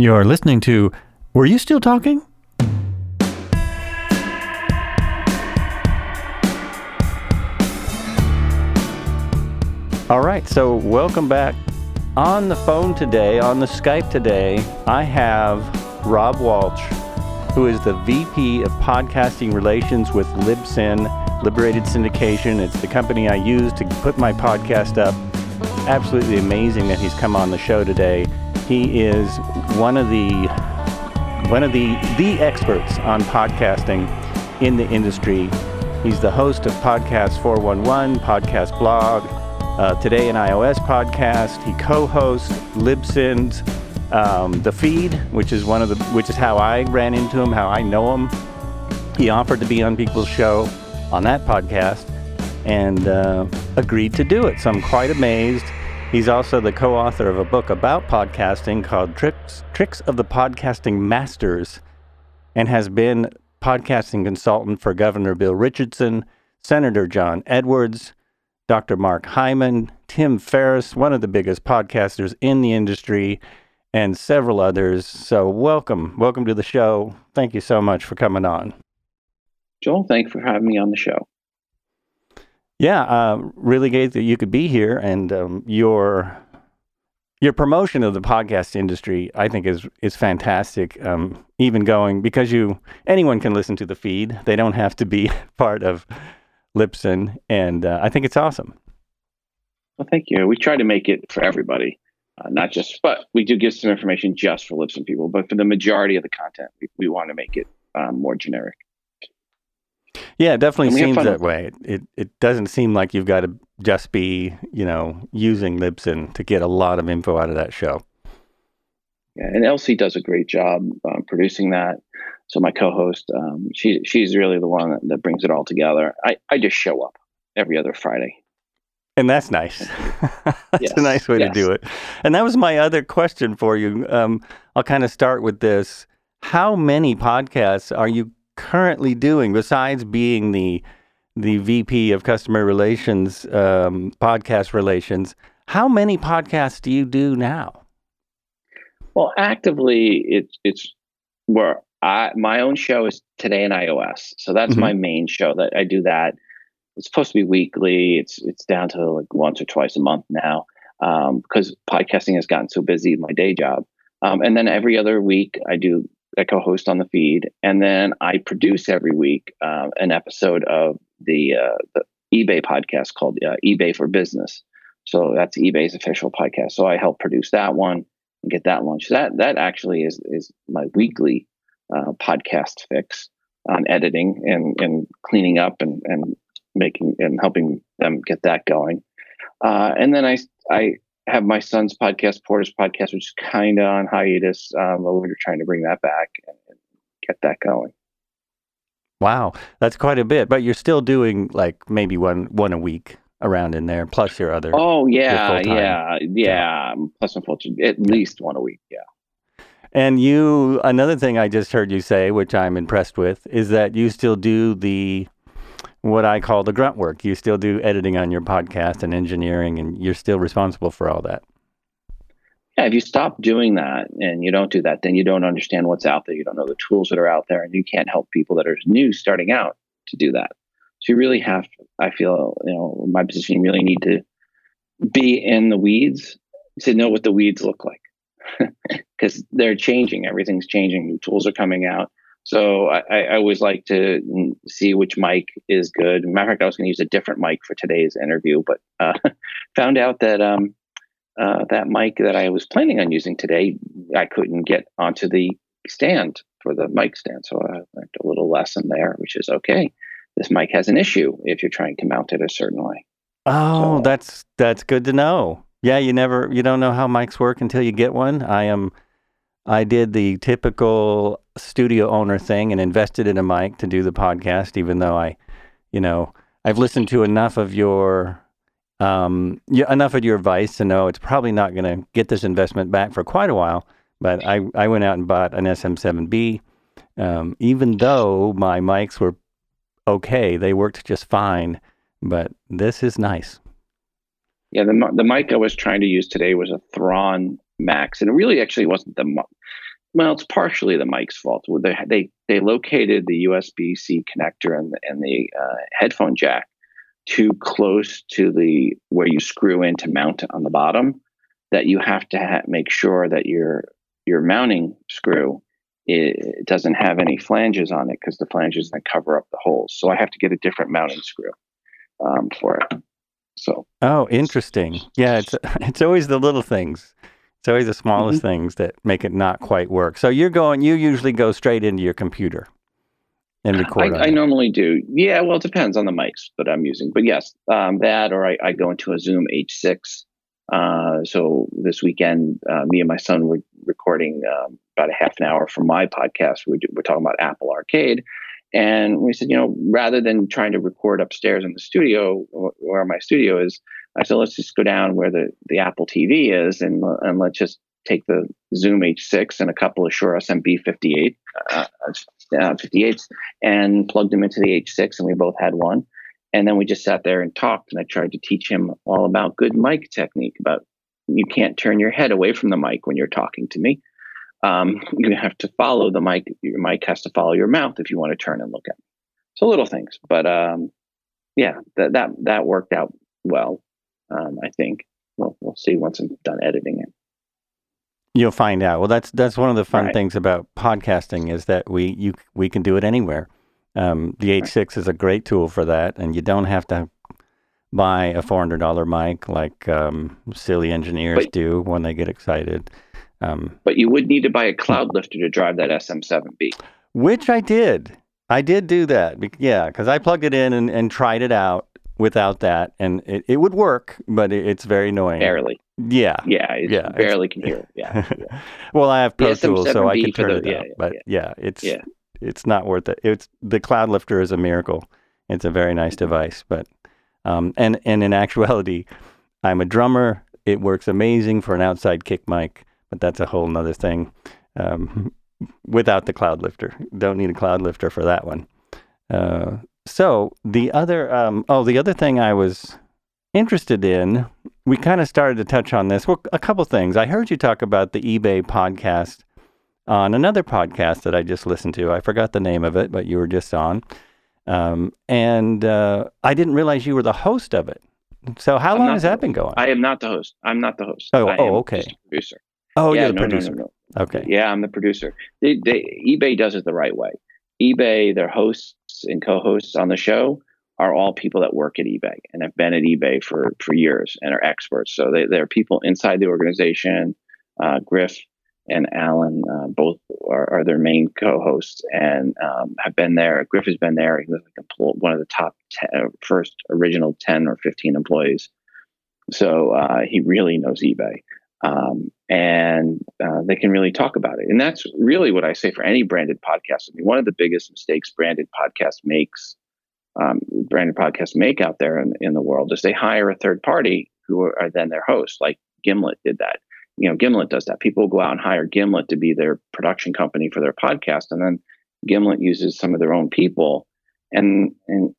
You're listening to Were You Still Talking? All right, so welcome back. On the phone today, on the Skype today, I have Rob Walsh, who is the VP of Podcasting Relations with Libsyn, Liberated Syndication. It's the company I use to put my podcast up. Absolutely amazing that he's come on the show today. He is one of the one of the the experts on podcasting in the industry. He's the host of Podcast 411, Podcast Blog, uh, Today in iOS podcast. He co-hosts Libsyn's um, The Feed, which is one of the which is how I ran into him, how I know him. He offered to be on people's show on that podcast and uh, agreed to do it. So I'm quite amazed. He's also the co-author of a book about podcasting called Tricks Tricks of the Podcasting Masters, and has been podcasting consultant for Governor Bill Richardson, Senator John Edwards, Dr. Mark Hyman, Tim Ferriss, one of the biggest podcasters in the industry, and several others. So, welcome. Welcome to the show. Thank you so much for coming on. Joel, thanks for having me on the show. Yeah, uh, really great that you could be here, and um, your your promotion of the podcast industry, I think, is is fantastic. Um, even going because you anyone can listen to the feed; they don't have to be part of Libsyn, and uh, I think it's awesome. Well, thank you. We try to make it for everybody, uh, not just, but we do give some information just for Libsyn people. But for the majority of the content, we, we want to make it um, more generic. Yeah, it definitely seems that way. It, it, doesn't seem like you've got to just be you know using Libsyn to get a lot of info out of that show. Yeah, and Elsie does a great job um, producing that. So my co-host, um, she she's really the one that, that, brings it all together. I, I just show up every other Friday. And that's nice. that's yes. a nice way yes. to do it. And that was my other question for you. Um, I'll kind of start with this. How many podcasts are you currently doing besides being the the VP of Customer Relations, um, podcast relations? How many podcasts do you do now? Well, actively, it's it's where I my own show is today in iOS, so that's mm-hmm. my main show. That I do that. It's supposed to be weekly. It's it's down to like once or twice a month now um, because podcasting has gotten so busy. My day job, um, and then every other week I do I co-host on the feed, and then I produce every week uh, an episode of the uh, the eBay podcast called uh, eBay for Business. So that's eBay's official podcast. So I help produce that one and get that launched. That that actually is is my weekly uh, podcast fix on editing and, and cleaning up and, and making and helping them get that going. Uh, and then I I have my son's podcast, Porter's podcast, which is kind of on hiatus. Um, but we're trying to bring that back and, and get that going. Wow, that's quite a bit. But you're still doing like maybe one one a week around in there, plus your other. Oh yeah, yeah, yeah. Plus my full at least one a week. Yeah. And you, another thing I just heard you say, which I'm impressed with, is that you still do the what I call the grunt work. You still do editing on your podcast and engineering, and you're still responsible for all that. Yeah, if you stop doing that and you don't do that, then you don't understand what's out there. You don't know the tools that are out there, and you can't help people that are new starting out to do that. So you really have, I feel, you know, my position, you really need to be in the weeds to know what the weeds look like because they're changing. Everything's changing. New tools are coming out. So I, I, always like to see which mic is good. Matter of fact, I was going to use a different mic for today's interview, but uh, found out that um, uh, that mic that I was planning on using today, I couldn't get onto the stand for the mic stand. So I learned a little lesson there, which is okay. This mic has an issue if you're trying to mount it a certain way. Oh, so, that's that's good to know. Yeah, you never you don't know how mics work until you get one. I am I did the typical studio owner thing and invested in a mic to do the podcast even though I, you know, I've listened to enough of your um enough of your advice to know it's probably not going to get this investment back for quite a while, but I I went out and bought an SM7B um, even though my mics were okay, they worked just fine, but this is nice. Yeah, the the mic I was trying to use today was a Thrawn Max, and it really actually wasn't the well, it's partially the mic's fault. They they, they located the USB C connector and the, and the uh, headphone jack too close to the where you screw in to mount it on the bottom. That you have to ha- make sure that your your mounting screw it doesn't have any flanges on it because the flanges then cover up the holes. So I have to get a different mounting screw um, for it. So oh, interesting. Yeah, it's it's always the little things. It's always the smallest mm-hmm. things that make it not quite work. So you're going. You usually go straight into your computer and record. I, I normally do. Yeah, well, it depends on the mics that I'm using, but yes, um, that or I, I, go into a Zoom H6. Uh, so this weekend, uh, me and my son were recording um, about a half an hour for my podcast. We're, we're talking about Apple Arcade, and we said, you know, rather than trying to record upstairs in the studio where my studio is, I said, let's just go down where the, the Apple TV is and, and let's just take the Zoom H6 and a couple of Shure SMB 58, uh, uh, 58s and plugged them into the H6, and we both had one. And then we just sat there and talked, and I tried to teach him all about good mic technique, about you can't turn your head away from the mic when you're talking to me. Um, you have to follow the mic. Your mic has to follow your mouth if you want to turn and look at me. So little things, but um, yeah, that that that worked out well. Um, I think. Well, we'll see once I'm done editing it. You'll find out. Well, that's that's one of the fun right. things about podcasting is that we you we can do it anywhere. Um, the H6 right. is a great tool for that, and you don't have to buy a four hundred dollar mic like um, silly engineers but, do when they get excited. Um, but you would need to buy a cloud lifter to drive that SM7B. Which I did. I did do that. Yeah, because I plugged it in and, and tried it out without that, and it, it would work, but it, it's very annoying. Barely. Yeah. Yeah. yeah. Barely can hear. Yeah. yeah. well, I have Pro Tools, so I can turn the, it up. Yeah, but yeah, it's yeah. it's not worth it. It's the Cloud Lifter is a miracle. It's a very nice mm-hmm. device, but um, and and in actuality, I'm a drummer. It works amazing for an outside kick mic, but that's a whole nother thing. Um, without the Cloud Lifter, don't need a Cloud Lifter for that one. Uh, so the other, um, oh, the other thing I was interested in, we kind of started to touch on this. Well, a couple things. I heard you talk about the eBay podcast on another podcast that I just listened to. I forgot the name of it, but you were just on. Um, and uh, I didn't realize you were the host of it. So how I'm long has that been going? I am not the host. I'm not the host. Oh, oh, okay. producer. Oh, yeah, you're the no, producer. No, no, okay. Yeah, I'm the producer. They, they, eBay does it the right way. eBay, their hosts and co-hosts on the show are all people that work at eBay and have been at eBay for for years and are experts. So they, they're people inside the organization. Uh, Griff and Alan uh, both are, are, their main co-hosts and um, have been there. Griff has been there. He was like one of the top 10, uh, first original ten or fifteen employees. So uh, he really knows eBay. Um, and uh, they can really talk about it. And that's really what I say for any branded podcast. I mean, one of the biggest mistakes branded podcast makes, um, branded podcasts make out there in, in the world is they hire a third party who are, are then their host, like Gimlet did that. You know, Gimlet does that. People go out and hire Gimlet to be their production company for their podcast, and then Gimlet uses some of their own people, and and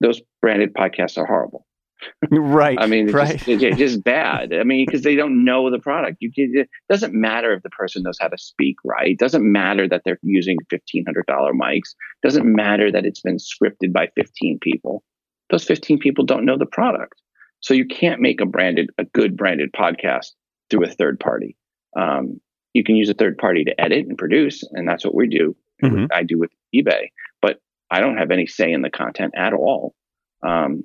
those branded podcasts are horrible. right. I mean, it's, right. just, it's just bad. I mean, because they don't know the product. You, it doesn't matter if the person knows how to speak right. It doesn't matter that they're using fifteen hundred dollar mics. It doesn't matter that it's been scripted by fifteen people. Those fifteen people don't know the product, so you can't make a branded, a good branded podcast through a third party. Um, you can use a third party to edit and produce, and that's what we do. Mm-hmm. I do with eBay, but I don't have any say in the content at all. Um,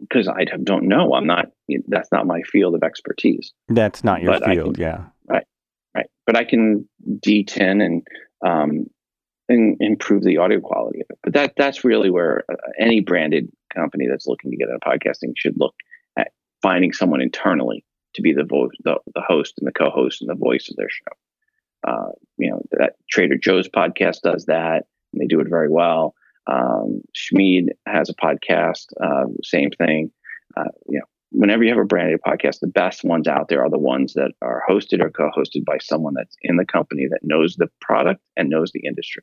because I don't know. I'm not. That's not my field of expertise. That's not your but field. Can, yeah. Right. Right. But I can D10 and um, and improve the audio quality of it. But that that's really where uh, any branded company that's looking to get into podcasting should look at finding someone internally to be the voice, the, the host and the co-host and the voice of their show. Uh, you know, that Trader Joe's podcast does that, and they do it very well. Um, Schmid has a podcast, uh, same thing. Uh, you know, whenever you have a branded podcast, the best ones out there are the ones that are hosted or co-hosted by someone that's in the company that knows the product and knows the industry.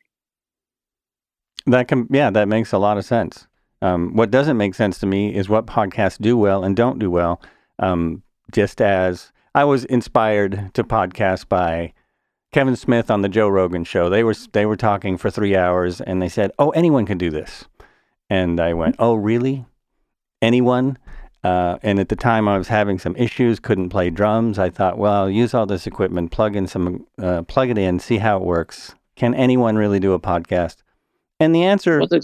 That can, yeah, that makes a lot of sense. Um, what doesn't make sense to me is what podcasts do well and don't do well. Um, just as I was inspired to podcast by Kevin Smith on the Joe Rogan show. They were they were talking for three hours, and they said, "Oh, anyone can do this." And I went, "Oh, really? Anyone?" Uh, and at the time, I was having some issues, couldn't play drums. I thought, well, I'll use all this equipment, plug in some, uh, plug it in, see how it works. Can anyone really do a podcast? And the answer, well,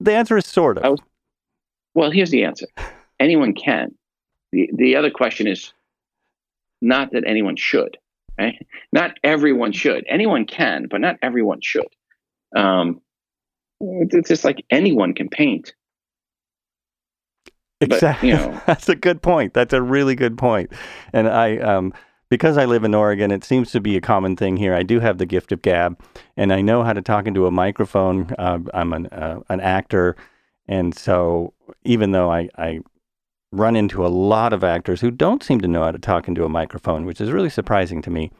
the answer is sort of. Was, well, here's the answer: anyone can. the The other question is not that anyone should. Right? Not everyone should. Anyone can, but not everyone should. Um, it's just like anyone can paint Exactly. But, you know. That's a good point. That's a really good point. And I, um, because I live in Oregon, it seems to be a common thing here. I do have the gift of gab, and I know how to talk into a microphone. Uh, I'm an uh, an actor, and so even though I, I run into a lot of actors who don't seem to know how to talk into a microphone, which is really surprising to me.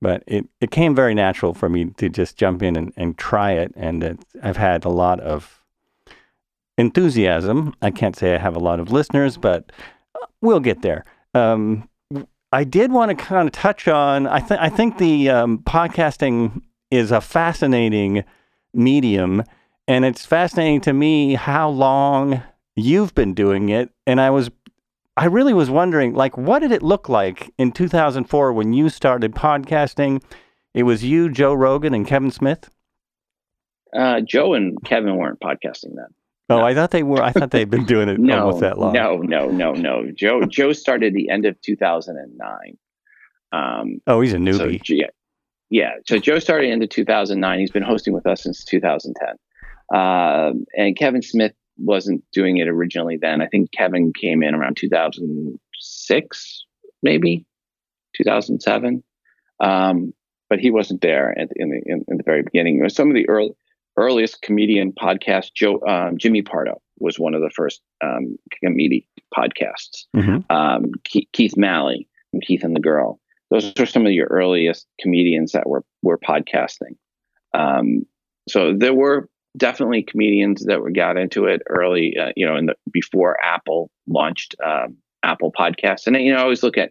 But it, it came very natural for me to just jump in and, and try it. And it, I've had a lot of enthusiasm. I can't say I have a lot of listeners, but we'll get there. Um, I did want to kind of touch on. I think I think the um, podcasting is a fascinating medium, and it's fascinating to me how long you've been doing it. And I was, I really was wondering, like, what did it look like in 2004 when you started podcasting? It was you, Joe Rogan, and Kevin Smith. Uh, Joe and Kevin weren't podcasting then. Oh, no. I thought they were. I thought they'd been doing it no, almost that long. No, no, no, no. Joe Joe started the end of 2009. Um, oh, he's a newbie. So, yeah, yeah. So Joe started into 2009. He's been hosting with us since 2010. Um, and Kevin Smith wasn't doing it originally then. I think Kevin came in around 2006, maybe 2007. Um, but he wasn't there at, in the in, in, the very beginning. It was some of the early earliest comedian podcast, Joe um, Jimmy Pardo was one of the first um, comedy podcasts. Mm-hmm. Um, Keith, Keith Malley and Keith and the Girl. Those are some of your earliest comedians that were were podcasting. Um, so there were definitely comedians that were got into it early. Uh, you know, in the before Apple launched um, Apple Podcasts, and you know, I always look at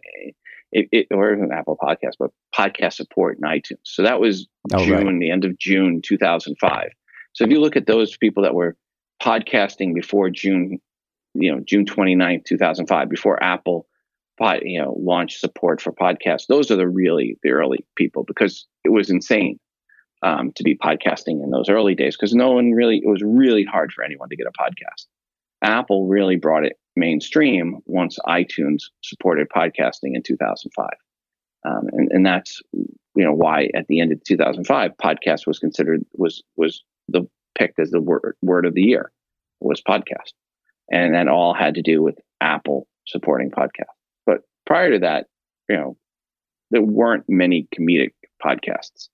it, it or Apple Podcast, but podcast support in iTunes. So that was oh, June, right. the end of June 2005. So if you look at those people that were podcasting before June, you know, June 29th, 2005, before Apple, you know, launched support for podcasts, those are the really the early people because it was insane um, to be podcasting in those early days because no one really, it was really hard for anyone to get a podcast. Apple really brought it mainstream once iTunes supported podcasting in 2005. Um, and, and that's you know why at the end of 2005 podcast was considered was was the picked as the word word of the year was podcast, and that all had to do with Apple supporting podcast. But prior to that, you know, there weren't many comedic podcasts,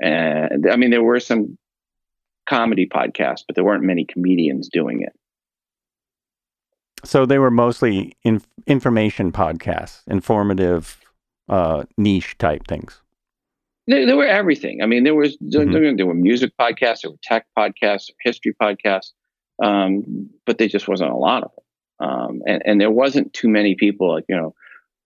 and I mean there were some comedy podcasts, but there weren't many comedians doing it. So they were mostly in, information podcasts, informative, uh, niche type things. There, there, were everything. I mean, there was mm-hmm. there, were music podcasts, there were tech podcasts, history podcasts, um, but there just wasn't a lot of them. Um, and and there wasn't too many people like you know,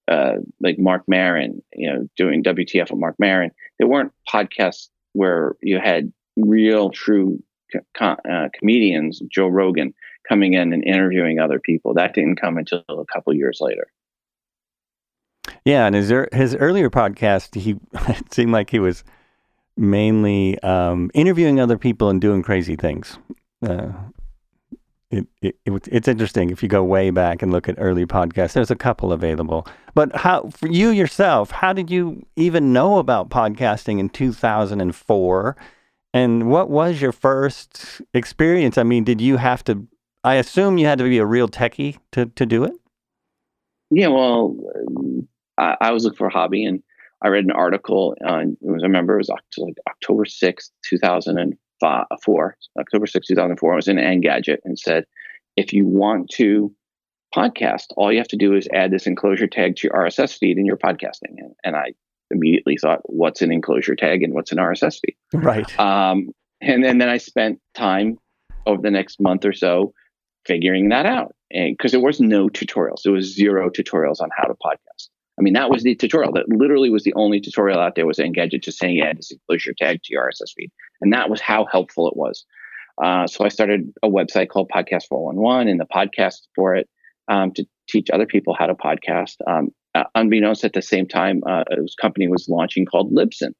uh, like Marc Maron, you know, doing WTF with Marc Maron. There weren't podcasts where you had real, true co- uh, comedians, Joe Rogan, coming in and interviewing other people. That didn't come until a couple years later. Yeah, and his his earlier podcast, he it seemed like he was mainly um, interviewing other people and doing crazy things. Uh, it, it, it, it's interesting if you go way back and look at early podcasts. There's a couple available, but how for you yourself? How did you even know about podcasting in 2004? And what was your first experience? I mean, did you have to? I assume you had to be a real techie to to do it. Yeah, well, I, I was looking for a hobby and I read an article on, it was, I remember it was like October 6th, 2004, October 6th, 2004. I was in Engadget and said, if you want to podcast, all you have to do is add this enclosure tag to your RSS feed and you're podcasting. And, and I immediately thought, what's an enclosure tag and what's an RSS feed? Right. Um, and then, then I spent time over the next month or so figuring that out because there was no tutorials. There was zero tutorials on how to podcast. I mean, that was the tutorial. That literally was the only tutorial out there was Engadget just saying, yeah, just close your tag to your RSS feed. And that was how helpful it was. Uh, so I started a website called Podcast 411 and the podcast for it um, to teach other people how to podcast. Um, uh, unbeknownst at the same time, uh, a company was launching called Libsyn,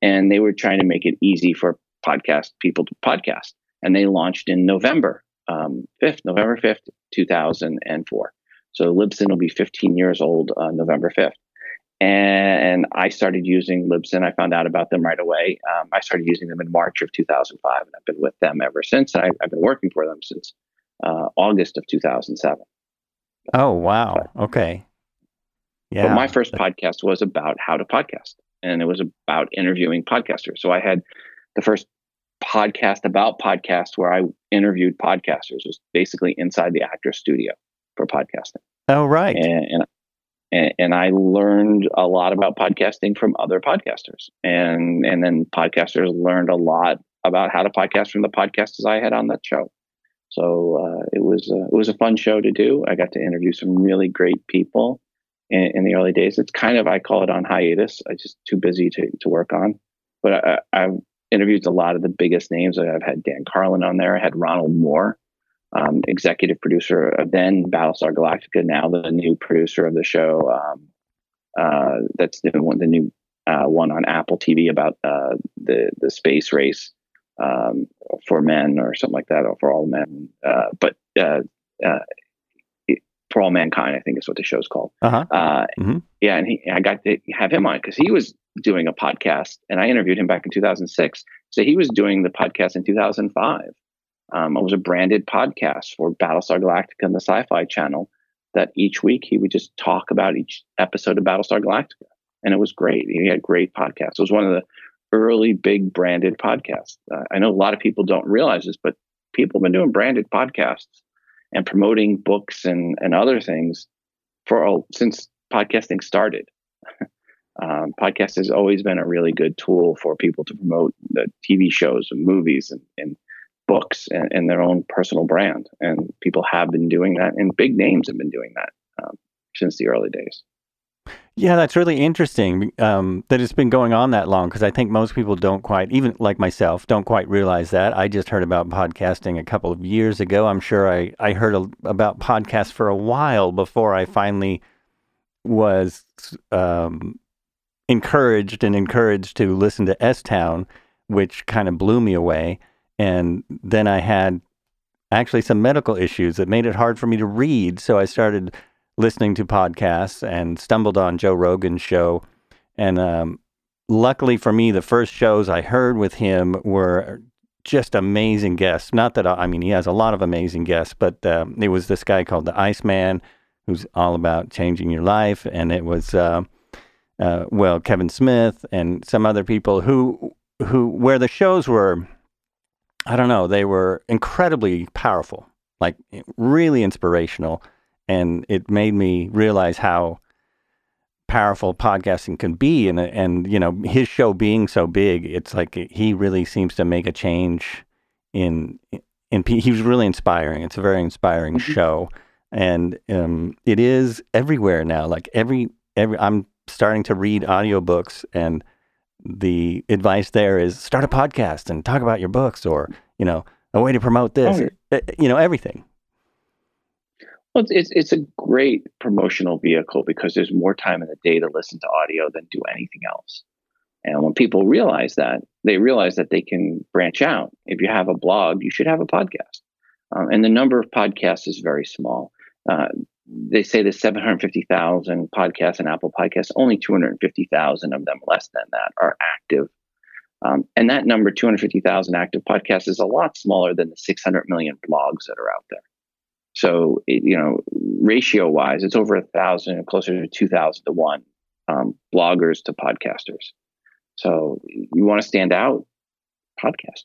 and they were trying to make it easy for podcast people to podcast. And they launched in November um, 5th, November 5th, 2004. So Libsyn will be 15 years old uh, November 5th. And I started using Libsyn. I found out about them right away. Um, I started using them in March of 2005, and I've been with them ever since. I, have been working for them since uh, August of 2007. Oh, wow. But, okay. Yeah. But my first podcast was about how to podcast, and it was about interviewing podcasters. So I had the first podcast about podcasts where I interviewed podcasters. It was basically inside the actor studio for podcasting. Oh, right. And, and and, I learned a lot about podcasting from other podcasters, and and then podcasters learned a lot about how to podcast from the podcasters I had on that show. So uh, it was uh, it was a fun show to do. I got to interview some really great people in, in, the early days. It's kind of I call it on hiatus. I just too busy to to work on. But I, I've interviewed a lot of the biggest names. I've had Dan Carlin on there. I had Ronald Moore, um, executive producer of then Battlestar Galactica, now the new producer of the show. Um, uh, that's the one, the new uh, one on Apple TV about uh, the the space race um, for men or something like that, or for all men. Uh, but uh, uh, for all mankind, I think is what the show's called. Uh-huh. Mm-hmm. Yeah, and he, I got to have him on because he was doing a podcast, and I interviewed him back in 2006. So he was doing the podcast in 2005. Um, it was a branded podcast for Battlestar Galactica and the Sci Fi Channel that each week he would just talk about each episode of Battlestar Galactica. And it was great. He had great podcasts. It was one of the early big branded podcasts. Uh, I know a lot of people don't realize this, but people have been doing branded podcasts and promoting books and, and other things for since podcasting started. um, podcast has always been a really good tool for people to promote the TV shows and movies and, and books and, and, their own personal brand. And people have been doing that, and big names have been doing that um, since the early days. Yeah, that's really interesting um, that it's been going on that long because I think most people don't quite, even like myself, don't quite realize that. I just heard about podcasting a couple of years ago. I'm sure I, I heard a, about podcasts for a while before I finally was um, encouraged and encouraged to listen to S Town, which kind of blew me away. And then I had actually some medical issues that made it hard for me to read. So I started listening to podcasts and stumbled on Joe Rogan's show. And um, luckily for me, the first shows I heard with him were just amazing guests. Not that I, I mean, he has a lot of amazing guests, but um, it was this guy called the Iceman, who's all about changing your life. And it was, uh, uh, well, Kevin Smith and some other people who, who, where the shows were I don't know, they were incredibly powerful, like really inspirational. And it made me realize how powerful podcasting can be. And, and, you know, his show being so big, it's like he really seems to make a change in, in, he was really inspiring. It's a very inspiring mm-hmm. show. And um, it is everywhere now. Like every, every, I'm starting to read audiobooks and the advice there is start a podcast and talk about your books or, you know, a way to promote this, oh, eh, eh, you know, everything. Well, it's, it's a great promotional vehicle because there's more time in the day to listen to audio than do anything else. And when people realize that, they realize that they can branch out. If you have a blog, you should have a podcast. Um, and the number of podcasts is very small. Uh, they say there's 750,000 podcasts and Apple Podcasts. Only 250,000 of them, less than that, are active. Um, and that number, 250,000 active podcasts, is a lot smaller than the 600 million blogs that are out there. So, it, you know, ratio wise, it's over a thousand, closer to 2,000 to one um, bloggers to podcasters. So, you want to stand out, podcast.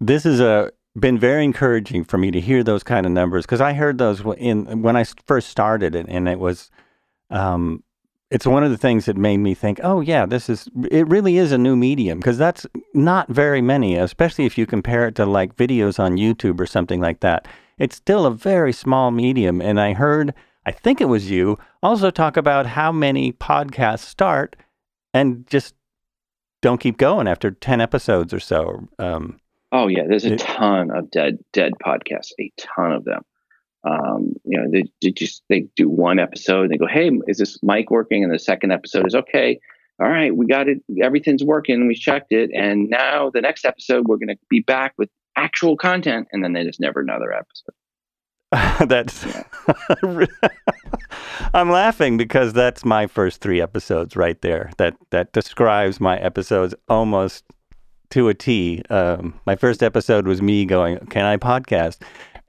This is a been very encouraging for me to hear those kind of numbers because I heard those in when I first started it, and it was, um, it's one of the things that made me think, oh yeah, this is it really is a new medium because that's not very many, especially if you compare it to like videos on YouTube or something like that. It's still a very small medium, and I heard I think it was you, also talk about how many podcasts start and just don't keep going after 10 episodes or so. Um, oh, yeah. There's a it, ton of dead, dead podcasts, a ton of them. Um, you know, they, they, just they do one episode and they go, "Hey, is this mic working?" And the second episode is okay. All right, we got it. Everything's working. We checked it, and now the next episode we're going to be back with actual content, and then they just never another episode. that's. I'm laughing because that's my first three episodes right there. That that describes my episodes almost to a T. Um, my first episode was me going, "Can I podcast?"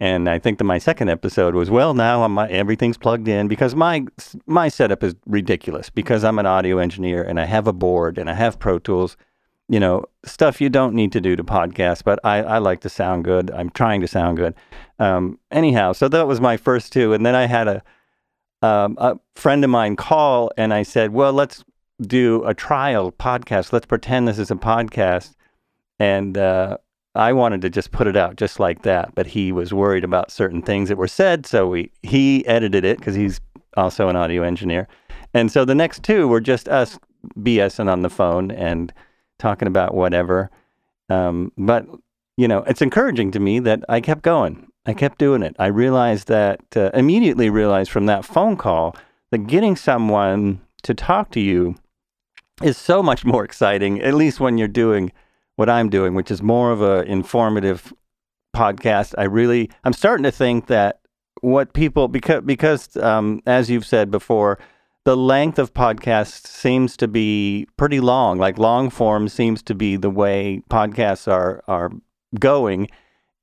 And I think that my second episode was, well, now I'm, everything's plugged in because my my setup is ridiculous because I'm an audio engineer and I have a board and I have Pro Tools, you know, stuff you don't need to do to podcast, but I, I like to sound good. I'm trying to sound good. Um, anyhow, so that was my first two. And then I had a, um, a friend of mine call and I said, well, let's do a trial podcast. Let's pretend this is a podcast. And uh, I wanted to just put it out just like that, but he was worried about certain things that were said, so we he edited it because he's also an audio engineer. And so the next two were just us BSing on the phone and talking about whatever. Um, but you know, it's encouraging to me that I kept going. I kept doing it. I realized that uh, immediately realized from that phone call that getting someone to talk to you is so much more exciting. At least when you're doing what I'm doing, which is more of a informative podcast. I really, I'm starting to think that what people because because um, as you've said before, the length of podcasts seems to be pretty long. Like long form seems to be the way podcasts are are going,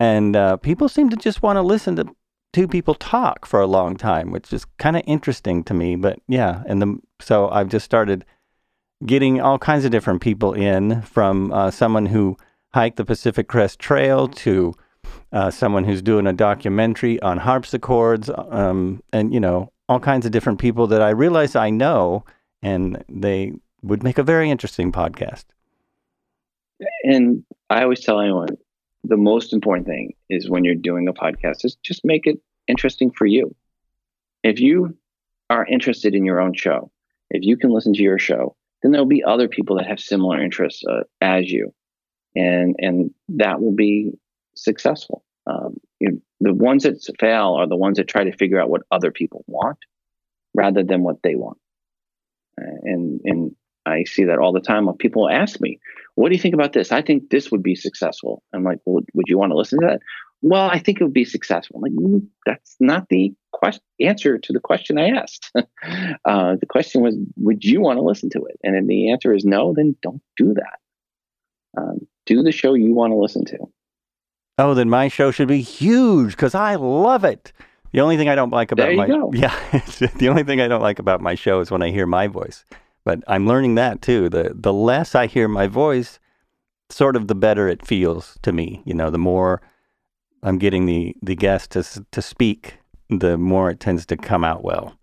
and uh, people seem to just want to listen to two people talk for a long time, which is kind of interesting to me. But yeah, and the so I've just started getting all kinds of different people in from uh, someone who hiked the Pacific Crest Trail to uh, someone who's doing a documentary on harpsichords, um, and you know all kinds of different people that I realize I know, and they would make a very interesting podcast. And I always tell anyone the most important thing is when you're doing a podcast is just make it interesting for you. If you are interested in your own show, if you can listen to your show then there'll be other people that have similar interests uh, as you, and and that will be successful. Um, you know, the ones that fail are the ones that try to figure out what other people want rather than what they want. And and I see that all the time. When people ask me, "What do you think about this?" I think this would be successful. I'm like, well, "Would you want to listen to that?" Well, I think it would be successful. I'm like, mm, that's not the question, answer to the question I asked. uh, the question was, would you want to listen to it? And if the answer is no, then don't do that. Um, do the show you want to listen to. Oh, then my show should be huge because I love it. The only thing I don't like about my go. yeah, the only thing I don't like about my show is when I hear my voice. But I'm learning that too. The the less I hear my voice, sort of the better it feels to me. You know, the more I'm getting the the guest to to speak, the more it tends to come out well.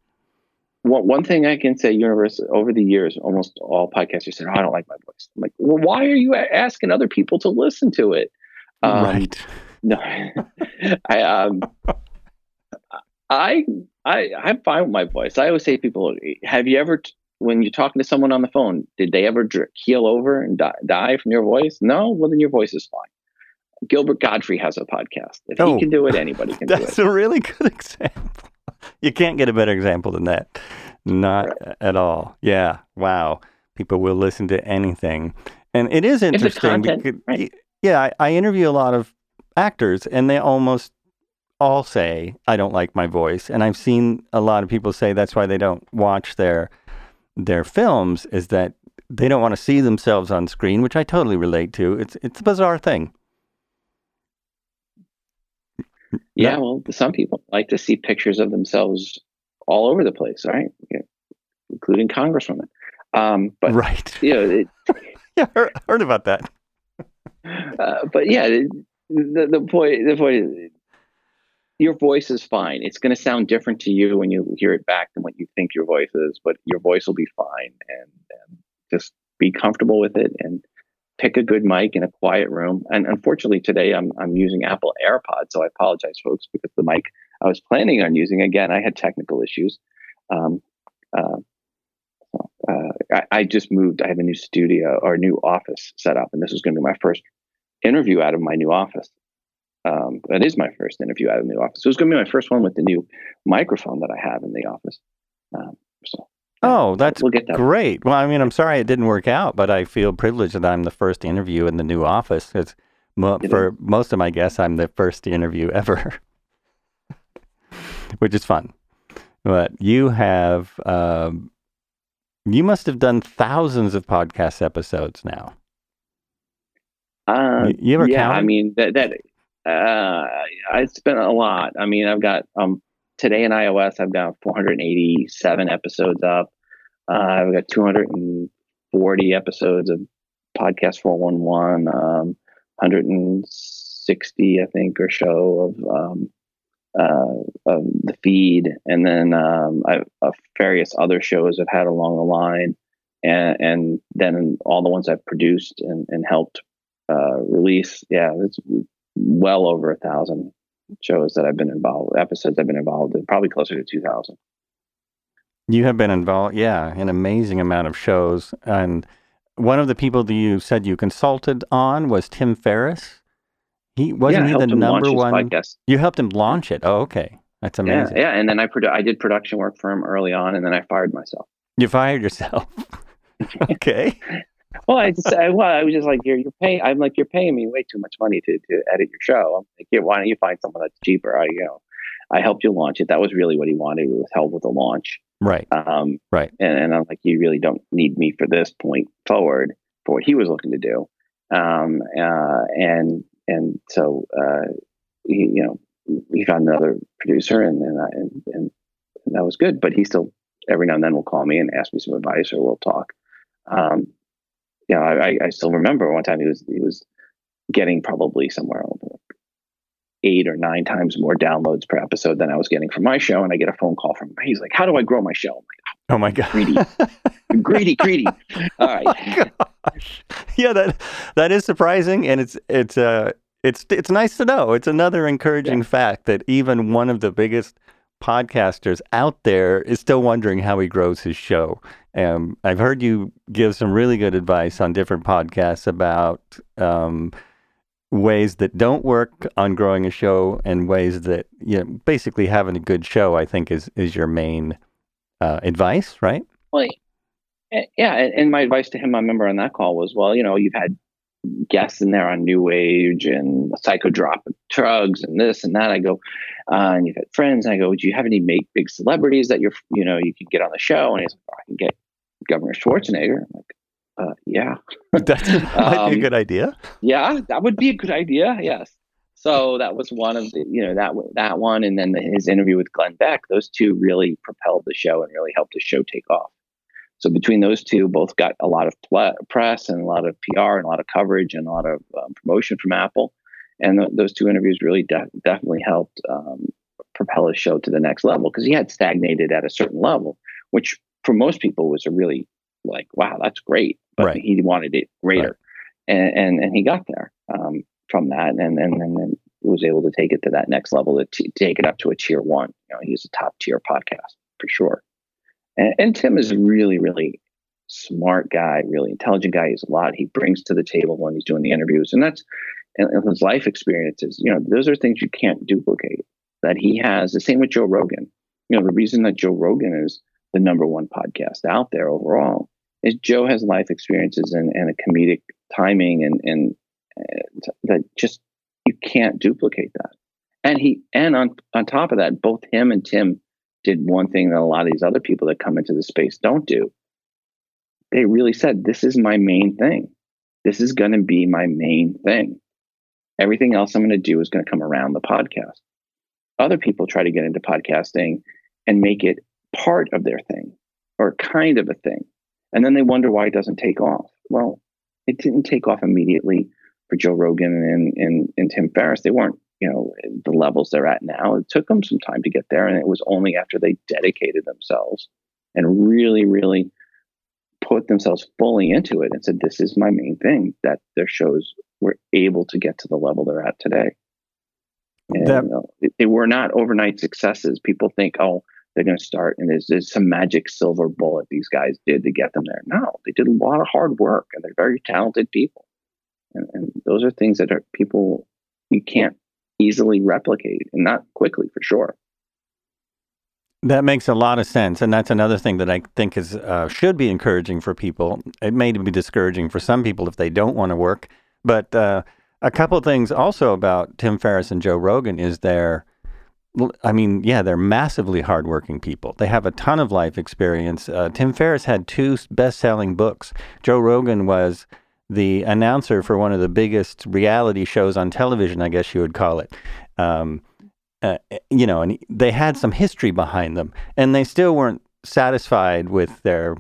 One one thing I can say, universe, over the years, almost all podcasters said, oh, "I don't like my voice." I'm like, "Well, why are you asking other people to listen to it?" Um, right. No, I um, I I I'm fine with my voice. I always say to people, "Have you ever?" When you're talking to someone on the phone, did they ever keel over and die, die from your voice? No, well then your voice is fine. Gilbert Gottfried has a podcast. If oh, he can do it, oh. anybody can do it. That's a really good example. You can't get a better example than that. Not right. at all. Yeah. Wow. People will listen to anything. And it is interesting. Content, because, right. Yeah. I, I interview a lot of actors, and they almost all say, I don't like my voice. And I've seen a lot of people say that's why they don't watch their their films is that they don't want to see themselves on screen, which I totally relate to. It's it's a bizarre thing. Yeah, well, some people like to see pictures of themselves all over the place, right? Yeah, including congresswomen. Um, but right, you know, it, yeah, heard, heard, about that. uh, but yeah, the, the point the point is, your voice is fine. It's going to sound different to you when you hear it back than what you think your voice is, but your voice will be fine, and, and just be comfortable with it and pick a good mic in a quiet room. And unfortunately, today I'm I'm using Apple AirPods, so I apologize, folks, because the mic I was planning on using. Again, I had technical issues. Um, uh, uh, I, I, just moved. I have a new studio or new office set up, and this was going to be my first interview out of my new office. Um, that is my first interview out of the new office. So it's going to be my first one with the new microphone that I have in the office. Um. Oh, that's we'll that. great. Well, I mean, I'm sorry it didn't work out, but I feel privileged that I'm the first interview in the new office. Because mo- for most of my guests, I'm the first interview ever, which is fun. But you have, um, you must have done thousands of podcast episodes now. Uh, you ever yeah, I mean that that uh, I spent a lot. I mean, I've got um today in iOS, I've got 487 episodes up. Uh, I've got 240 episodes of podcast 411, um, 160, I think, or so of um, uh, of the feed, and then um, I, uh, various other shows I've had along the line, and, and then all the ones I've produced and, and helped uh, release. Yeah, it's well over a thousand shows that I've been involved, episodes I've been involved in, probably closer to 2000. You have been involved, yeah, an amazing amount of shows. And one of the people that you said you consulted on was Tim Ferriss. He wasn't yeah, he the number one. Podcast. You helped him launch it. Oh, okay, that's amazing. Yeah, yeah. and then I produ- I did production work for him early on, and then I fired myself. You fired yourself. okay well, I just, I, well, I was just like, you're, you're paying. I'm like, you're paying me way too much money to, to edit your show. I'm like, yeah, why don't you find someone that's cheaper? I, you know, I helped you launch it. That was really what he wanted It was help with the launch. Right. Um, right. And, and I'm like, you really don't need me for this point forward for what he was looking to do. Um, uh, and, and so, uh, he, you know, he found another producer and, and, and, and that was good, but he still every now and then will call me and ask me some advice or we'll talk. Um, you know, I, I still remember one time he was he was getting probably somewhere eight or nine times more downloads per episode than I was getting from my show, and I get a phone call from him. He's like, "How do I grow my show?" Like, oh my god, greedy, greedy, greedy. All right. Oh yeah, that that is surprising, and it's it's uh it's it's nice to know. It's another encouraging yeah. fact that even one of the biggest podcasters out there is still wondering how he grows his show. Um, I've heard you give some really good advice on different podcasts about um, ways that don't work on growing a show and ways that you know, basically having a good show. I think is is your main uh, advice, right? Well, yeah, and my advice to him, I remember on that call was, well, you know, you've had guests in there on New Age and psychotropic drugs and this and that. I go, uh, and you've had friends. I go, do you have any make big celebrities that you're, you know, you can get on the show? And he's like, oh, I can get Governor Schwarzenegger. I'm like, uh, yeah, that might um, be a um, good idea. Yeah, that would be a good idea. Yes. So that was one of the, you know, that that one, and then his interview with Glenn Beck. Those two really propelled the show and really helped the show take off. So between those two, both got a lot of pl- press and a lot of PR and a lot of coverage and a lot of um, promotion from Apple. And th- those two interviews really de- definitely helped um, propel his show to the next level because he had stagnated at a certain level, which for most people was a really like, wow, that's great. But right. he wanted it greater. Right. And, and, and he got there um, from that and, and, and then was able to take it to that next level to t- take it up to a tier one. You know, he's a top tier podcast for sure. And, and Tim is a really, really smart guy, really intelligent guy. He's a lot he brings to the table when he's doing the interviews. And that's and his life experiences, you know, those are things you can't duplicate that he has. The same with Joe Rogan. You know, the reason that Joe Rogan is the number one podcast out there overall is Joe has life experiences and, and a comedic timing and, and uh, that just you can't duplicate that. And he and on on top of that, both him and Tim did one thing that a lot of these other people that come into the space don't do. They really said, This is my main thing. This is going to be my main thing. Everything else I'm going to do is going to come around the podcast. Other people try to get into podcasting and make it part of their thing or kind of a thing. And then they wonder why it doesn't take off. Well, it didn't take off immediately for Joe Rogan and, and, and Tim Ferriss. They weren't you know the levels they're at now. It took them some time to get there, and it was only after they dedicated themselves and really, really put themselves fully into it and said, "This is my main thing," that their shows were able to get to the level they're at today. And, that, know, they were not overnight successes. People think, oh, they're going to start and there's, there's some magic silver bullet these guys did to get them there. No, they did a lot of hard work and they're very talented people. And, and those are things that are people you can't easily replicate and not quickly for sure. That makes a lot of sense, and that's another thing that I think is uh, should be encouraging for people. It may be discouraging for some people if they don't want to work, but uh, a couple things also about Tim Ferriss and Joe Rogan is their I mean, yeah, they're massively hardworking people. They have a ton of life experience. Uh, Tim Ferriss had two best-selling books. Joe Rogan was the announcer for one of the biggest reality shows on television, I guess you would call it. Um, uh, you know, and they had some history behind them, and they still weren't satisfied with their,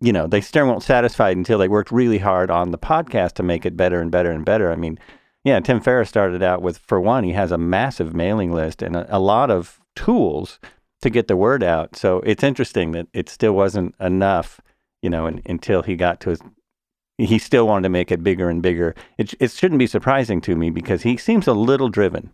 you know, they still weren't satisfied until they worked really hard on the podcast to make it better and better and better. I mean, yeah, Tim Ferriss started out with, for one, he has a massive mailing list and a, a lot of tools to get the word out. So it's interesting that it still wasn't enough, you know, in, until he got to his, he still wanted to make it bigger and bigger. It, it shouldn't be surprising to me because he seems a little driven.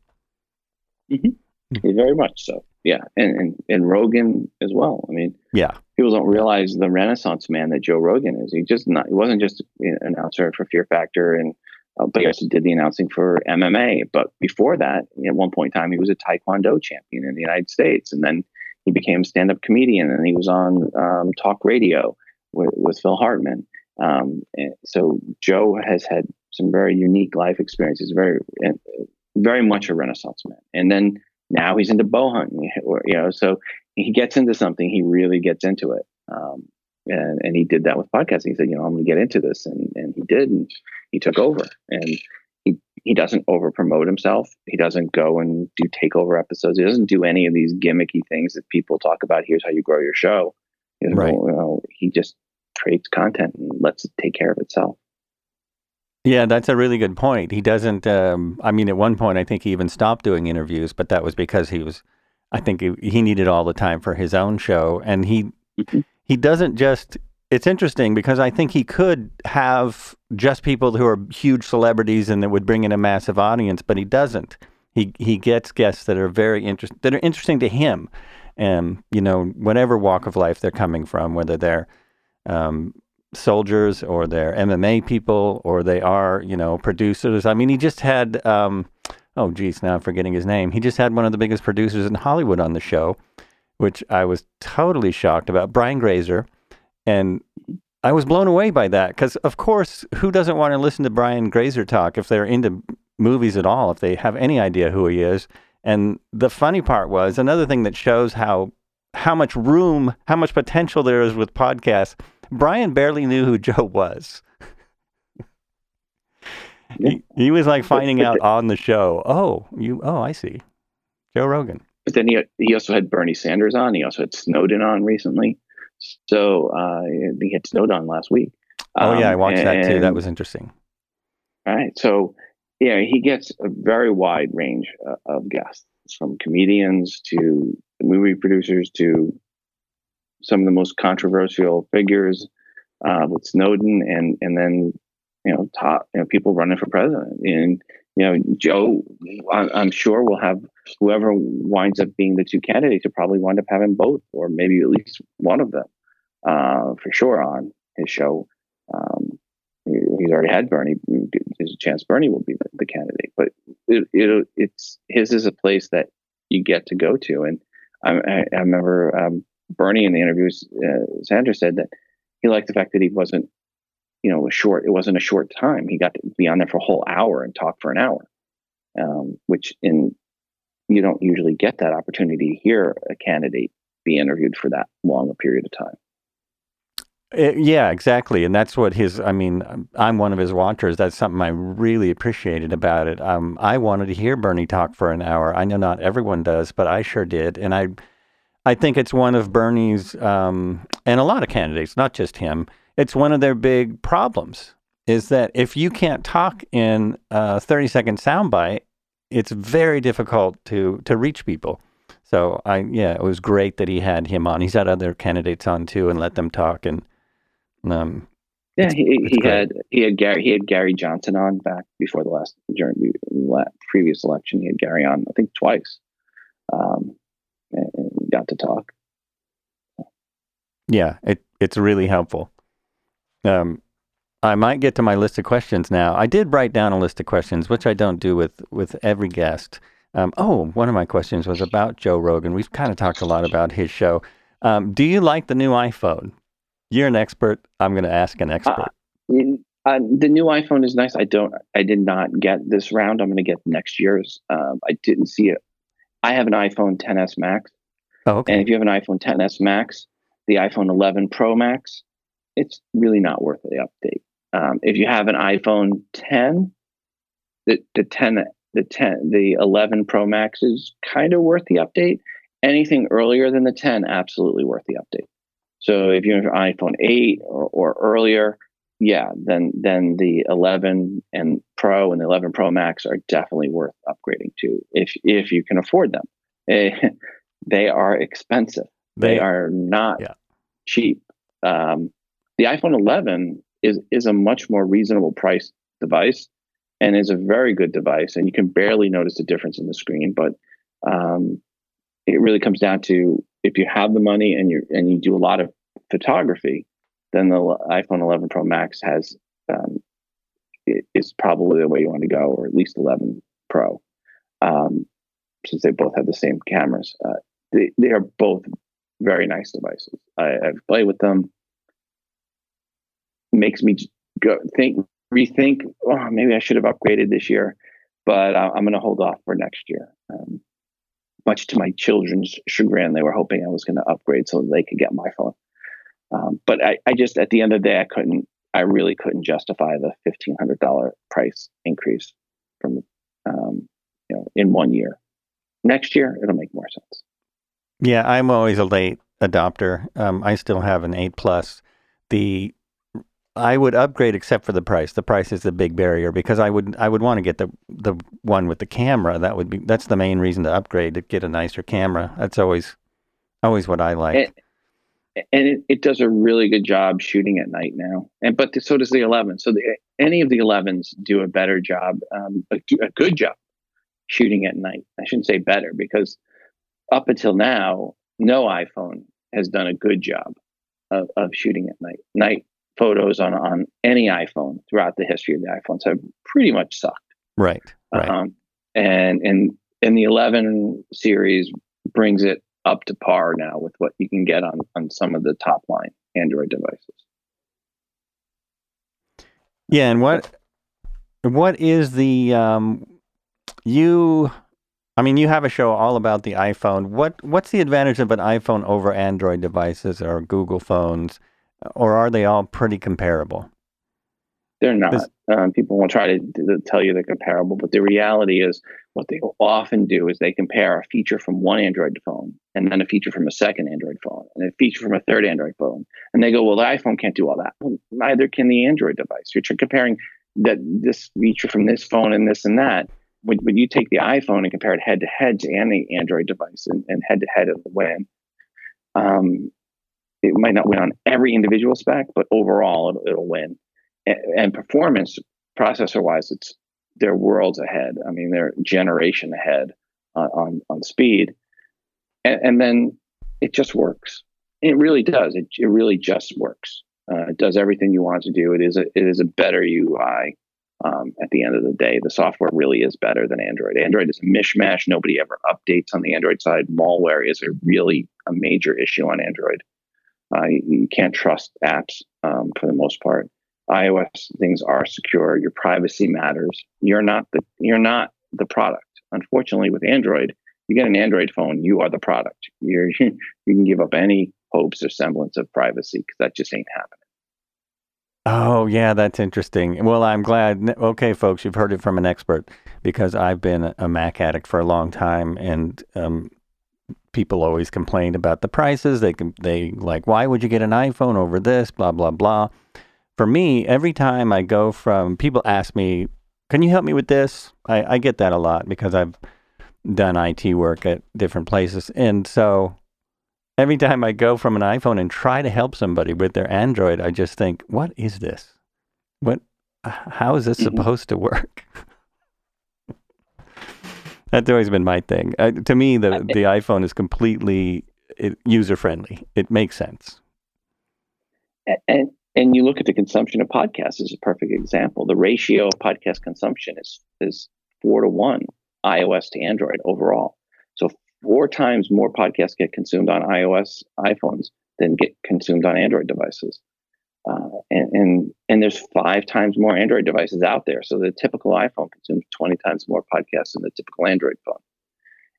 Mm-hmm. Very much so. Yeah. And, and, and Rogan as well. I mean, yeah, people don't realize the renaissance man that Joe Rogan is. He just not, he wasn't just an announcer for Fear Factor and uh, but he also did the announcing for MMA. But before that, at one point in time, he was a Taekwondo champion in the United States, and then he became a stand-up comedian, and he was on um, talk radio with, with Phil Hartman. Um, so Joe has had some very unique life experiences, very, very much a Renaissance man. And then now he's into bow hunting, you know. So he gets into something, he really gets into it. Um, and, and he did that with podcasting. He said, you know, I'm going to get into this, and and he did, and he took over. And he he doesn't over promote himself. He doesn't go and do takeover episodes. He doesn't do any of these gimmicky things that people talk about. Here's how you grow your show. You know, right. you know, he just creates content and lets it take care of itself. Yeah, that's a really good point. He doesn't. Um, I mean, at one point, I think he even stopped doing interviews, but that was because he was. I think he, he needed all the time for his own show, and he mm-hmm he doesn't just it's interesting because I think he could have just people who are huge celebrities and that would bring in a massive audience, but he doesn't. He he gets guests that are very interest that are interesting to him, and you know whatever walk of life they're coming from, whether they're um, soldiers or they're MMA people or they are you know producers. I mean, he just had um, oh geez, now I'm forgetting his name. He just had one of the biggest producers in Hollywood on the show which I was totally shocked about. Brian Grazer, and I was blown away by that because, of course, who doesn't want to listen to Brian Grazer talk if they're into movies at all, if they have any idea who he is? And the funny part was another thing that shows how how much room, how much potential there is with podcasts. Brian barely knew who Joe was. he, he was like finding out on the show. Oh, you. Oh, I see. Joe Rogan. But then he he also had Bernie Sanders on. He also had Snowden on recently. So uh, he had Snowden last week. Oh yeah, I watched um, that too. That was interesting. All right, so yeah, he gets a very wide range uh, of guests, from comedians to movie producers to some of the most controversial figures uh, with Snowden, and and then you know top you know people running for president. And you know, Joe, I'm sure will have whoever winds up being the two candidates will probably wind up having both, or maybe at least one of them, uh, for sure on his show. Um, he's already had Bernie. There's a chance Bernie will be the, candidate, but it, it, it's his is a place that you get to go to. And I, I remember um, Bernie in the interviews, uh, Sanders said that he liked the fact that he wasn't you know, a short, it wasn't a short time. He got to be on there for a whole hour and talk for an hour, um, which in, you don't usually get that opportunity to hear a candidate be interviewed for that long a period of time. Uh, yeah, exactly. And that's what his, I mean, I'm one of his watchers. That's something I really appreciated about it. Um, I wanted to hear Bernie talk for an hour. I know not everyone does, but I sure did. And I, I think it's one of Bernie's, um, and a lot of candidates, not just him, it's one of their big problems is that if you can't talk in a 30 second soundbite, it's very difficult to to reach people. So I yeah, it was great that he had him on. He's had other candidates on too and let them talk and um Yeah, he, he had he had Gary he had Gary Johnson on back before the last during the previous election. He had Gary on I think twice, um, and, and got to talk. Yeah, it it's really helpful. Um, I might get to my list of questions now. I did write down a list of questions, which I don't do with with every guest. Um, oh, one of my questions was about Joe Rogan. We've kind of talked a lot about his show. Um, do you like the new iPhone? You're an expert. I'm going to ask an expert. Uh, uh, the new iPhone is nice. I don't. I did not get this round. I'm going to get next year's. Um, I didn't see it. I have an iPhone 10s Max. Oh, okay. And if you have an iPhone 10s Max, the iPhone 11 Pro Max, it's really not worth the update. Um, if you have an iPhone 10, the the 10 the 10 the 11 Pro Max is kind of worth the update. Anything earlier than the 10, absolutely worth the update. So if you have an iPhone 8 or, or earlier, yeah, then then the 11 and Pro and the 11 Pro Max are definitely worth upgrading to if if you can afford them. they are expensive. They, they are not yeah. cheap. Um, the iPhone 11 is is a much more reasonable price device and is a very good device, and you can barely notice the difference in the screen. But um, it really comes down to if you have the money and you and you do a lot of photography, then the iPhone 11 Pro Max has um, is probably the way you want to go, or at least 11 Pro, um, since they both have the same cameras. Uh, they, they are both very nice devices. I, have played with them. Makes me go think, rethink. Oh, maybe I should have upgraded this year, but I'm going to hold off for next year. Um, much to my children's chagrin, they were hoping I was going to upgrade so they could get my phone. Um, but I, I just, at the end of the day, I couldn't, I really couldn't justify the $1,500 price increase from, um, you know, in one year. Next year, it'll make more sense. Yeah, I'm always a late adopter. Um, I still have an 8 Plus. The I would upgrade except for the price. The price is the big barrier because I would I would want to get the the one with the camera. That would be that's the main reason to upgrade to get a nicer camera. That's always always what I like. And, and it, it does a really good job shooting at night now. And but so does the 11. So the, any of the 11s do a better job, um, a, a good job shooting at night. I shouldn't say better because up until now, no iPhone has done a good job of, of shooting at night. Night photos on on any iPhone throughout the history of the iPhones have pretty much sucked. Right. Right. Um, and and and the 11 series brings it up to par now with what you can get on on some of the top line Android devices. Yeah, and what what is the um you I mean, you have a show all about the iPhone. What what's the advantage of an iPhone over Android devices or Google phones? Or are they all pretty comparable? They're not. Um, people will try to, to, tell you they're comparable, but the reality is what they often do is they compare a feature from one Android phone and then a feature from a second Android phone and a feature from a third Android phone. And they go, well, the iPhone can't do all that. Well, neither can the Android device. You're comparing that this feature from this phone and this and that. When, when you take the iPhone and compare it head to head to any Android device and, head to head of the win, um, it might not win on every individual spec, but overall it'll, it'll win. And, and performance, processor wise, it's they're worlds ahead. I mean, they're generation ahead on on, on speed, and, and, then it just works. It really does. It, it really just works. Uh, it does everything you want to do. It is a it is a better UI. Um, at the end of the day, the software really is better than Android. Android is a mishmash. Nobody ever updates on the Android side. Malware is a really a major issue on Android. Uh, you, can't trust apps um, for the most part. iOS things are secure. Your privacy matters. You're not the you're not the product. Unfortunately, with Android, you get an Android phone, you are the product. You're you can give up any hopes or semblance of privacy because that just ain't happening. Oh yeah, that's interesting. Well, I'm glad. Okay, folks, you've heard it from an expert because I've been a Mac addict for a long time, and um, people always complain about the prices. They can they like why would you get an iPhone over this? Blah blah blah. For me, every time I go from people ask me, "Can you help me with this?" I, I get that a lot because I've done IT work at different places, and so every time I go from an iPhone and try to help somebody with their Android, I just think, what is this? What? How is this mm-hmm. supposed to work? That's always been my thing. Uh, to me, the the iPhone is completely user friendly. It makes sense. And and you look at the consumption of podcasts as a perfect example. The ratio of podcast consumption is is four to one iOS to Android overall. So four times more podcasts get consumed on iOS iPhones than get consumed on Android devices. Uh, and, and and there's five times more Android devices out there. So the typical iPhone consumes 20 times more podcasts than the typical Android phone.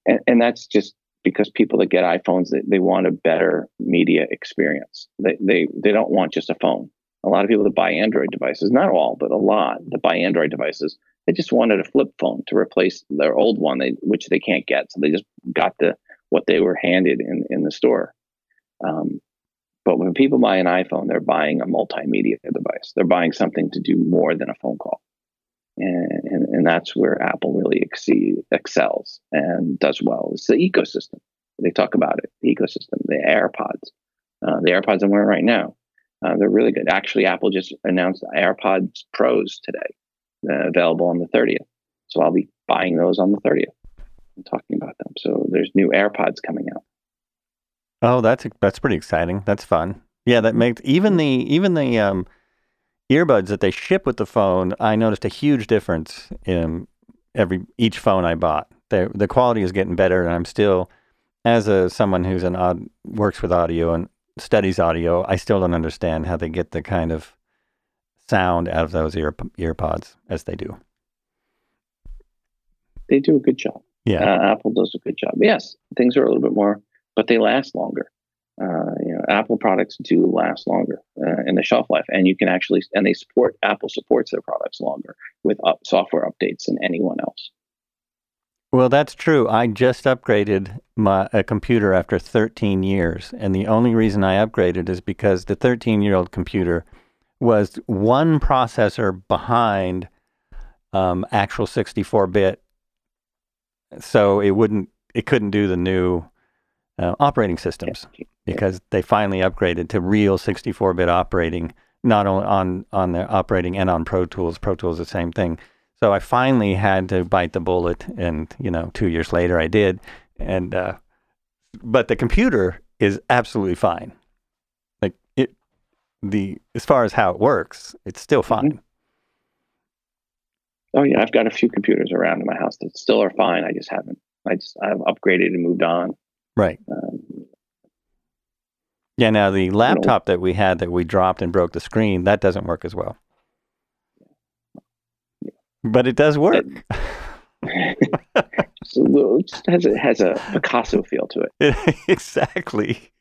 And, and that's just because people that get iPhones, they, they want a better media experience. They, they, they don't want just a phone. A lot of people that buy Android devices, not all, but a lot that buy Android devices, they just wanted a flip phone to replace their old one, they, which they can't get. So they just got the what they were handed in, in the store. Um, but when people buy an iPhone, they're buying a multimedia device. They're buying something to do more than a phone call. And, and, and that's where Apple really exceed, excels and does well. It's the ecosystem. They talk about it, the ecosystem, the AirPods. Uh, the AirPods I'm wearing right now, uh, they're really good. Actually, Apple just announced AirPods Pros today, uh, available on the 30th. So I'll be buying those on the 30th and talking about them. So there's new AirPods coming out. Oh, that's that's pretty exciting. That's fun. Yeah, that makes even the even the um, earbuds that they ship with the phone. I noticed a huge difference in every each phone I bought. The the quality is getting better, and I'm still, as a someone who's an odd works with audio and studies audio, I still don't understand how they get the kind of sound out of those ear earpods as they do. They do a good job. Yeah, uh, Apple does a good job. Yes, things are a little bit more but they last longer. Uh, you know, Apple products do last longer uh, in the shelf life, and you can actually and they support Apple supports their products longer with up, software updates than anyone else. Well, that's true. I just upgraded my a computer after 13 years, and the only reason I upgraded is because the 13 year old computer was one processor behind um, actual 64 bit, so it wouldn't it couldn't do the new uh, operating systems because they finally upgraded to real 64-bit operating, not only on on the operating and on Pro Tools. Pro Tools the same thing. So I finally had to bite the bullet, and you know, two years later I did. And uh, but the computer is absolutely fine. Like it, the as far as how it works, it's still mm-hmm. fine. Mm-hmm. Oh yeah, I've got a few computers around in my house that still are fine. I just haven't. I just I've upgraded and moved on. Right. Um, yeah. Now the laptop that we had that we dropped and broke the screen that doesn't work as well. But it does work. It, just has a has a Picasso feel to it. exactly.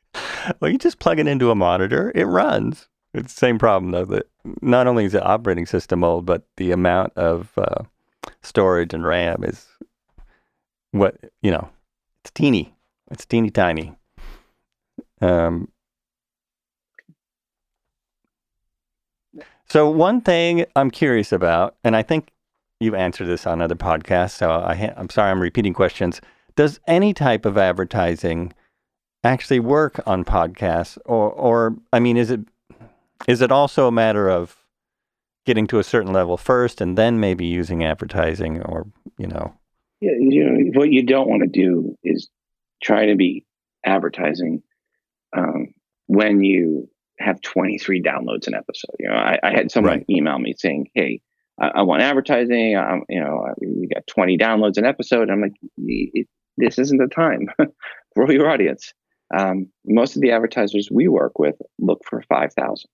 Well, you just plug it into a monitor, it runs. It's the same problem though. That not only is the operating system old, but the amount of uh, storage and RAM is what you know. It's teeny. It's teeny tiny. Um, so one thing I'm curious about, and I think you've answered this on other podcasts, so I, I'm sorry I'm repeating questions. Does any type of advertising actually work on podcasts, or, or I mean, is it is it also a matter of getting to a certain level first and then maybe using advertising, or you know? Yeah, you know what you don't want to do is try to be advertising um, when you have 23 downloads an episode. You know, I, I had someone right. email me saying, "Hey, I, I want advertising. Um, you know, we got 20 downloads an episode." I'm like, "This isn't the time. Grow your audience." Um, most of the advertisers we work with look for 5,000.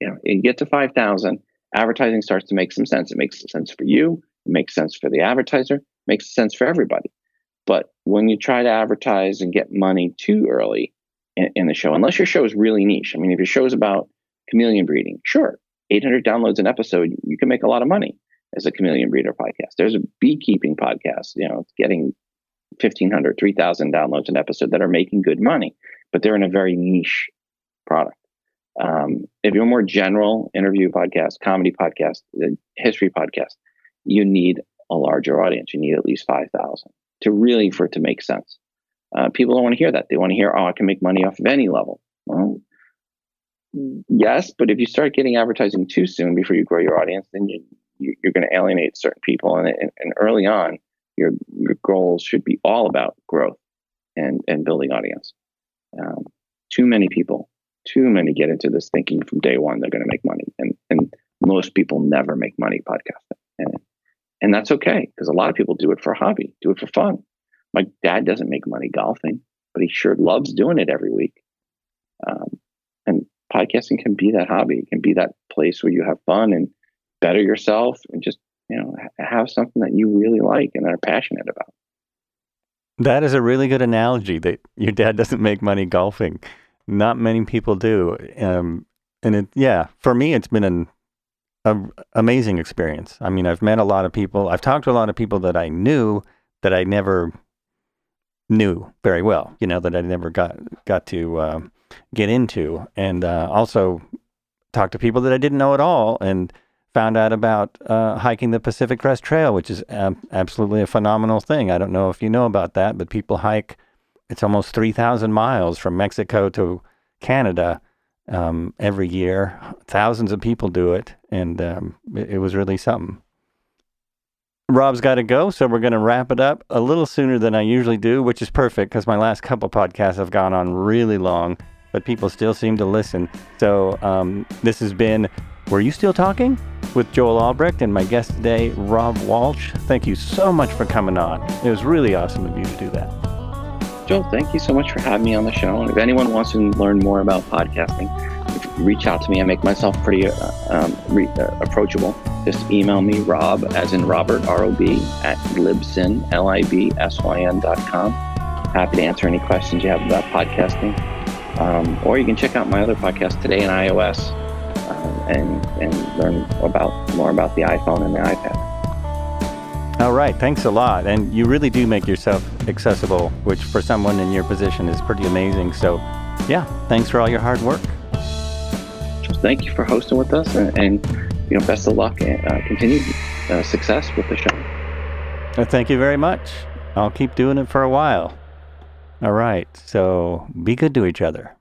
You know, you get to 5,000, advertising starts to make some sense. It makes sense for you. It makes sense for the advertiser. It makes sense for everybody. But when you try to advertise and get money too early in, in the show, unless your show is really niche, I mean, if your show is about chameleon breeding, sure, 800 downloads an episode, you can make a lot of money as a chameleon breeder podcast. There's a beekeeping podcast, you know, getting 1500, 3000 downloads an episode that are making good money, but they're in a very niche product. Um, if you're a more general interview podcast, comedy podcast, history podcast, you need a larger audience. You need at least 5,000 to really for it to make sense. Uh, people don't want to hear that. They want to hear, oh, I can make money off of any level. Well, yes, but if you start getting advertising too soon before you grow your audience, then you, are going to alienate certain people. And, and, and early on, your your goals should be all about growth and and building audience. Um, too many people, too many get into this thinking from day one they're going to make money, and and most people never make money podcasting, and and that's okay because a lot of people do it for a hobby, do it for fun. My dad doesn't make money golfing, but he sure loves doing it every week. Um, and podcasting can be that hobby, it can be that place where you have fun and better yourself and just you know have something that you really like and are passionate about. That is a really good analogy that your dad doesn't make money golfing. Not many people do. Um, and it, yeah, for me, it's been an a, amazing experience. I mean, I've met a lot of people. I've talked to a lot of people that I knew that I never knew very well. You know, that I never got got to uh, get into, and uh, also talked to people that I didn't know at all, and found out about uh, hiking the Pacific Crest Trail, which is absolutely a phenomenal thing. I don't know if you know about that, but people hike. It's almost three thousand miles from Mexico to Canada um, every year. Thousands of people do it, and um, it, it was really something. Rob's got to go, so we're going to wrap it up a little sooner than I usually do, which is perfect because my last couple podcasts have gone on really long, but people still seem to listen. So um, this has been Were You Still Talking? with Joel Albrecht and my guest today, Rob Walsh. Thank you so much for coming on. It was really awesome of you to do that. Joel, thank you so much for having me on the show. And if anyone wants to learn more about podcasting, reach out to me. I make myself pretty uh, um, re- uh, approachable. Just email me, Rob, as in Robert, R O B, at Libsyn, L I B S Y N dot com. Happy to answer any questions you have about podcasting. Um, or you can check out my other podcast, Today in iOS, uh, and, and learn about more about the iPhone and the iPad. All right, thanks a lot. And you really do make yourself accessible, which for someone in your position is pretty amazing. So, yeah, thanks for all your hard work. Thank you for hosting with us, and, and you know, best of luck and uh, continued uh, success with the show. Well, thank you very much. I'll keep doing it for a while. All right, so be good to each other.